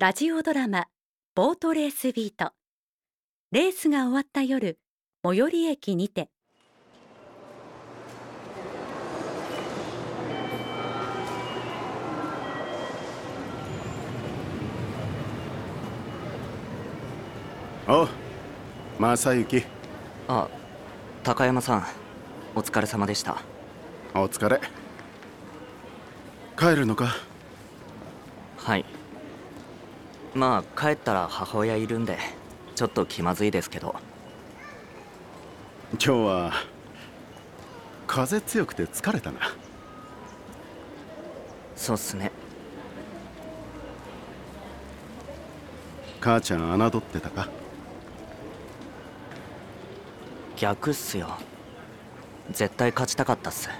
ラジオドラマボートレースビート。レースが終わった夜最寄り駅にて。おう正行。あ高山さんお疲れ様でした。お疲れ。帰るのか？はいまあ帰ったら母親いるんでちょっと気まずいですけど。今日は風強くて疲れたな。そうっすね。母ちゃん侮ってたか？逆っすよ。絶対勝ちたかったっす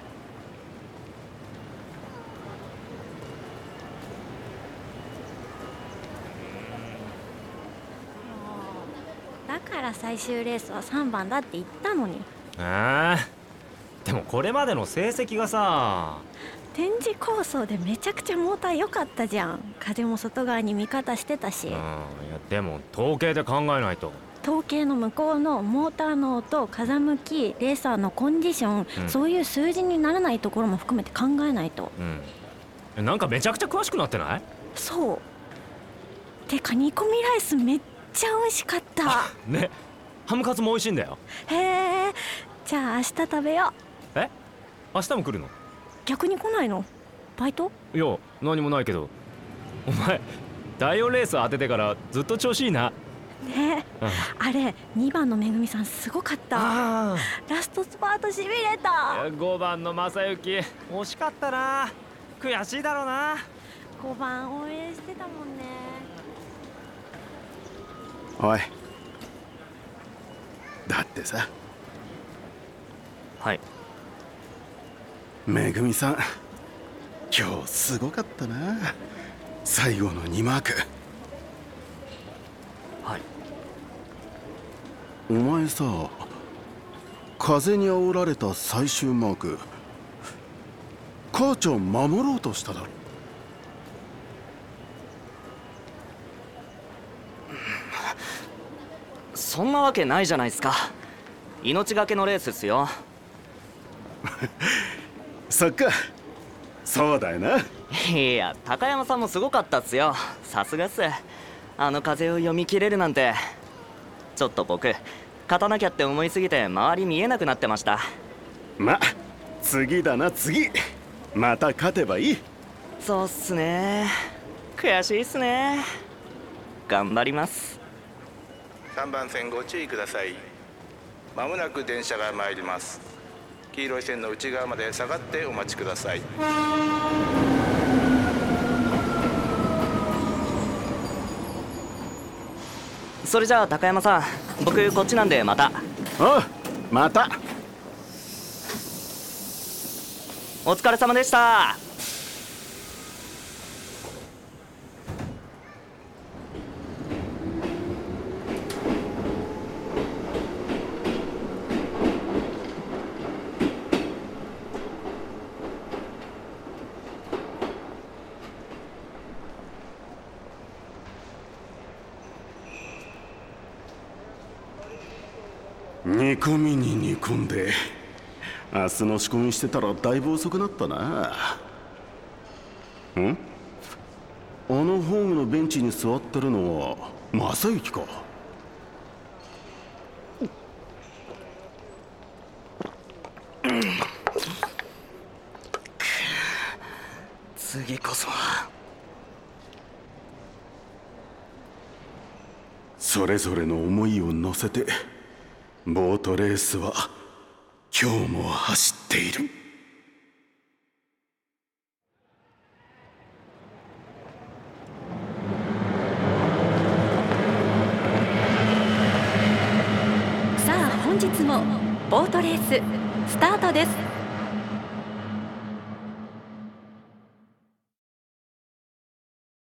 だから最終レースは3番だって言ったのに。えー、でもこれまでの成績がさ展示構想でめちゃくちゃモーター良かったじゃん。風も外側に味方してたし。うんいやでも統計で考えないと。統計の向こうのモーターの音風向きレーサーのコンディション、うん。そういう数字にならないところも含めて考えないと。うん。えなんかめちゃくちゃ詳しくなってない？そう。てか煮込みライスめっちゃ美味しかった。ね。ハムカツも美味しいんだよ。へえ。じゃあ明日食べよう。え？明日も来るの？逆に来ないの？バイト？いや何もないけど。お前第4レース当ててからずっと調子いいな。ね。うん。あれ2番のめぐみさんすごかった。あラストスパートしびれた。5番の正幸。惜しかったな。悔しいだろうな。5番応援してたもんねおい。だってさ。はい。めぐみさん。今日すごかったな。最後の2マーク。はい。お前さ風に煽られた最終マーク。母ちゃん守ろうとしただろそんなわけないじゃないですか。命がけのレースっすよ。そっか。そうだよな。いや高山さんもすごかったっすよ。さすがっす。あの風を読み切れるなんて。ちょっと僕勝たなきゃって思いすぎて周り見えなくなってました。ま次だな次。また勝てばいい。そうっすね。悔しいっすね。頑張ります3番線ご注意ください。まもなく電車が参ります。黄色い線の内側まで下がってお待ちください。それじゃあ高山さん僕こっちなんでまた。おうまた。お疲れ様でした煮込みに煮込んで明日の仕込みしてたらだいぶ遅くなったな。ん？あのホームのベンチに座ってるのは正行か？次こそは。それぞれの思いを乗せてボートレースは今日も走っている。さあ本日もボートレーススタートです。